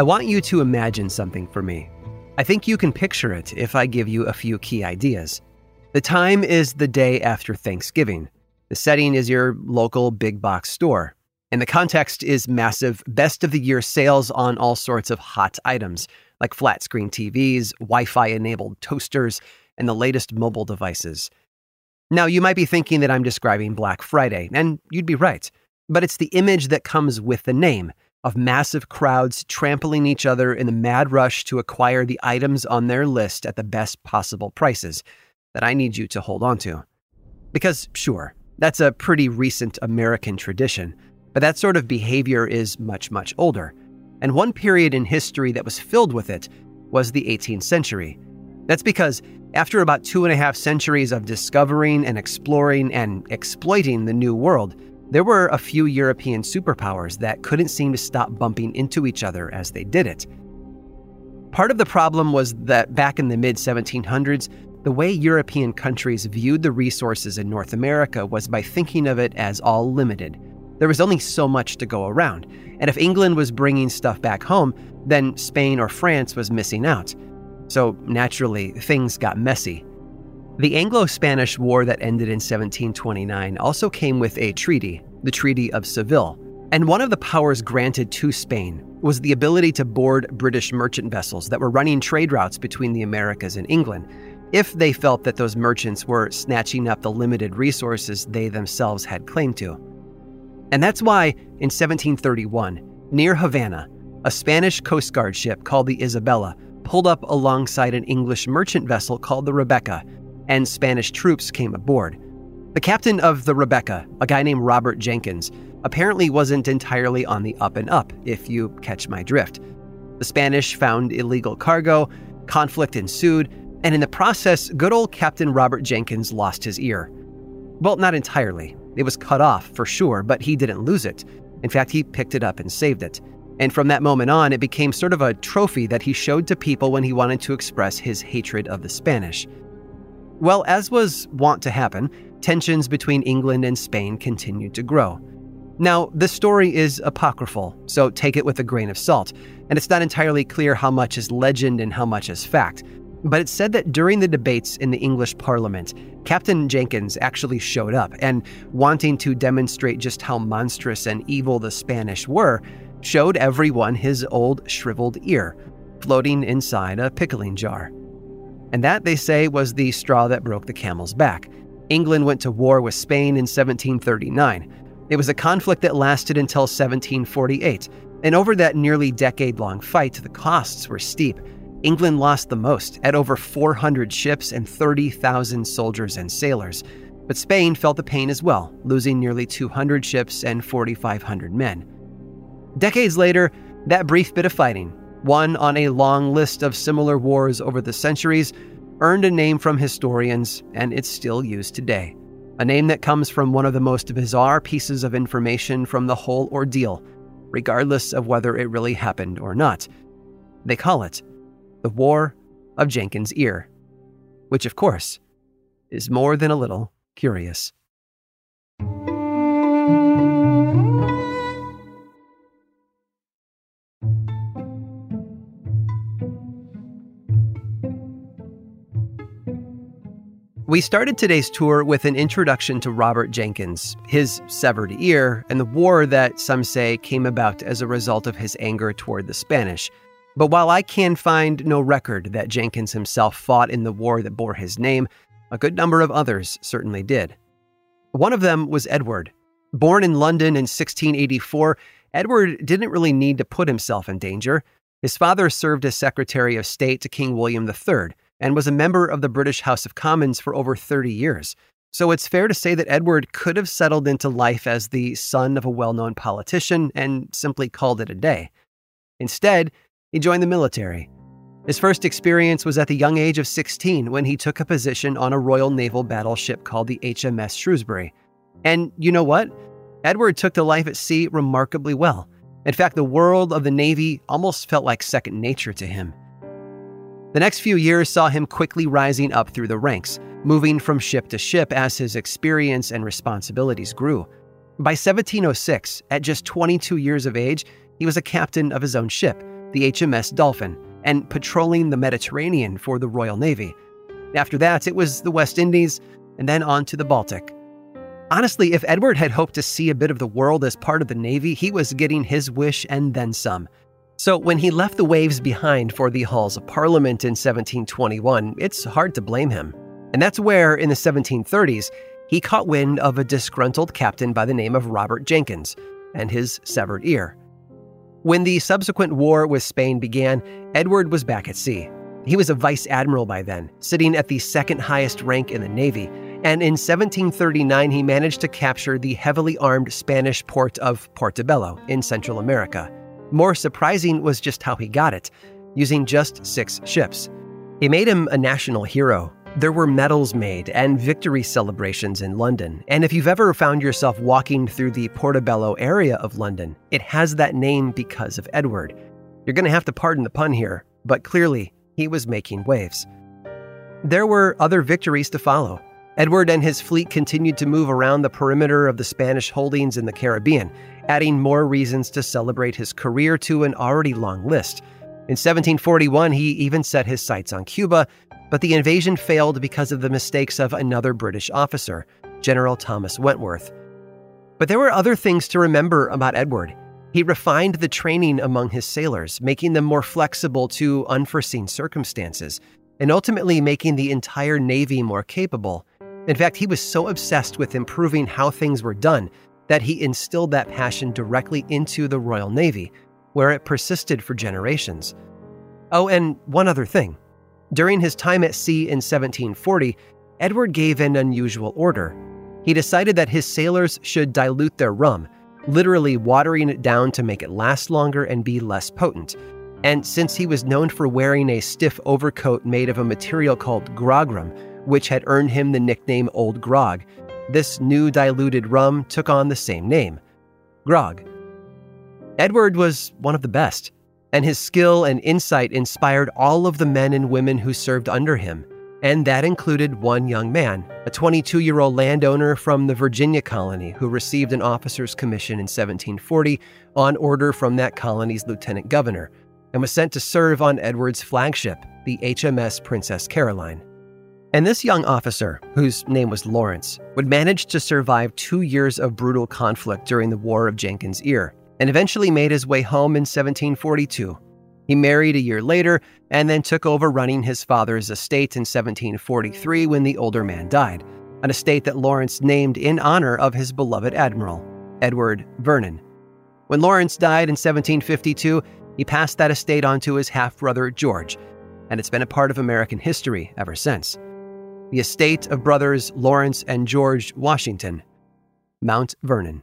I want you to imagine something for me. I think you can picture it if I give you a few key ideas. The time is the day after Thanksgiving. The setting is your local big box store. And the context is massive best of the year sales on all sorts of hot items like flat screen TVs, Wi Fi enabled toasters, and the latest mobile devices. Now, you might be thinking that I'm describing Black Friday, and you'd be right. But it's the image that comes with the name of massive crowds trampling each other in the mad rush to acquire the items on their list at the best possible prices that I need you to hold on to. Because, sure, that's a pretty recent American tradition, but that sort of behavior is much, much older. And one period in history that was filled with it was the 18th century. That's because after about two and a half centuries of discovering and exploring and exploiting the New World, there were a few European superpowers that couldn't seem to stop bumping into each other as they did it. Part of the problem was that back in the mid 1700s, the way European countries viewed the resources in North America was by thinking of it as all limited. There was only so much to go around, and if England was bringing stuff back home, then Spain or France was missing out. So naturally, things got messy. The Anglo Spanish War that ended in 1729 also came with a treaty, the Treaty of Seville. And one of the powers granted to Spain was the ability to board British merchant vessels that were running trade routes between the Americas and England, if they felt that those merchants were snatching up the limited resources they themselves had claim to. And that's why, in 1731, near Havana, a Spanish Coast Guard ship called the Isabella pulled up alongside an English merchant vessel called the Rebecca and Spanish troops came aboard. The captain of the Rebecca, a guy named Robert Jenkins, apparently wasn't entirely on the up and up, if you catch my drift. The Spanish found illegal cargo, conflict ensued, and in the process, good old Captain Robert Jenkins lost his ear. Well, not entirely. It was cut off, for sure, but he didn't lose it. In fact, he picked it up and saved it. And from that moment on, it became sort of a trophy that he showed to people when he wanted to express his hatred of the Spanish. Well, as was wont to happen, tensions between England and Spain continued to grow. Now, the story is apocryphal, so take it with a grain of salt, and it's not entirely clear how much is legend and how much is fact. But it's said that during the debates in the English Parliament, Captain Jenkins actually showed up and, wanting to demonstrate just how monstrous and evil the Spanish were, showed everyone his old shriveled ear, floating inside a pickling jar. And that, they say, was the straw that broke the camel's back. England went to war with Spain in 1739. It was a conflict that lasted until 1748. And over that nearly decade long fight, the costs were steep. England lost the most, at over 400 ships and 30,000 soldiers and sailors. But Spain felt the pain as well, losing nearly 200 ships and 4,500 men. Decades later, that brief bit of fighting, one on a long list of similar wars over the centuries, earned a name from historians, and it's still used today. A name that comes from one of the most bizarre pieces of information from the whole ordeal, regardless of whether it really happened or not. They call it the War of Jenkins' Ear, which, of course, is more than a little curious. We started today's tour with an introduction to Robert Jenkins, his severed ear, and the war that some say came about as a result of his anger toward the Spanish. But while I can find no record that Jenkins himself fought in the war that bore his name, a good number of others certainly did. One of them was Edward. Born in London in 1684, Edward didn't really need to put himself in danger. His father served as Secretary of State to King William III and was a member of the British House of Commons for over 30 years. so it's fair to say that Edward could have settled into life as the son of a well known politician and simply called it a day. Instead, he joined the military. His first experience was at the young age of 16 when he took a position on a Royal Naval battleship called the HMS Shrewsbury. And you know what? Edward took to life at sea remarkably well. In fact, the world of the Navy almost felt like second nature to him. The next few years saw him quickly rising up through the ranks, moving from ship to ship as his experience and responsibilities grew. By 1706, at just 22 years of age, he was a captain of his own ship, the HMS Dolphin, and patrolling the Mediterranean for the Royal Navy. After that, it was the West Indies, and then on to the Baltic. Honestly, if Edward had hoped to see a bit of the world as part of the Navy, he was getting his wish and then some. So when he left the waves behind for the halls of Parliament in 1721, it's hard to blame him. And that's where, in the 1730s, he caught wind of a disgruntled captain by the name of Robert Jenkins and his severed ear. When the subsequent war with Spain began, Edward was back at sea. He was a vice admiral by then, sitting at the second highest rank in the Navy, and in 1739 he managed to capture the heavily armed Spanish port of Portobello in Central America. More surprising was just how he got it, using just six ships. It made him a national hero, there were medals made and victory celebrations in London. And if you've ever found yourself walking through the Portobello area of London, it has that name because of Edward. You're going to have to pardon the pun here, but clearly, he was making waves. There were other victories to follow. Edward and his fleet continued to move around the perimeter of the Spanish holdings in the Caribbean, adding more reasons to celebrate his career to an already long list. In 1741, he even set his sights on Cuba, but the invasion failed because of the mistakes of another British officer, General Thomas Wentworth. But there were other things to remember about Edward. He refined the training among his sailors, making them more flexible to unforeseen circumstances, and ultimately making the entire Navy more capable. In fact, he was so obsessed with improving how things were done that he instilled that passion directly into the Royal Navy, where it persisted for generations. Oh, and one other thing during his time at sea in 1740, Edward gave an unusual order. He decided that his sailors should dilute their rum, literally watering it down to make it last longer and be less potent. And since he was known for wearing a stiff overcoat made of a material called grogram, which had earned him the nickname Old Grog, this new diluted rum took on the same name Grog. Edward was one of the best and his skill and insight inspired all of the men and women who served under him. And that included one young man, a 22 year old landowner from the Virginia colony who received an officer's commission in 1740 on order from that colony's lieutenant governor and was sent to serve on Edward's flagship, the HMS Princess Caroline. And this young officer, whose name was Lawrence, would manage to survive two years of brutal conflict during the War of Jenkins' Ear and eventually made his way home in 1742. He married a year later and then took over running his father's estate in 1743 when the older man died, an estate that Lawrence named in honor of his beloved admiral, Edward Vernon. When Lawrence died in 1752, he passed that estate on to his half brother George, and it's been a part of American history ever since. The estate of brothers Lawrence and George Washington, Mount Vernon.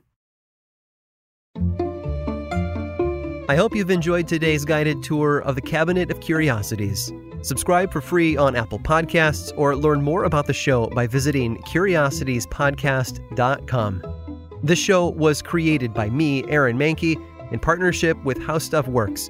I hope you've enjoyed today's guided tour of the Cabinet of Curiosities. Subscribe for free on Apple Podcasts or learn more about the show by visiting curiositiespodcast.com. This show was created by me, Aaron Mahnke, in partnership with How Stuff Works.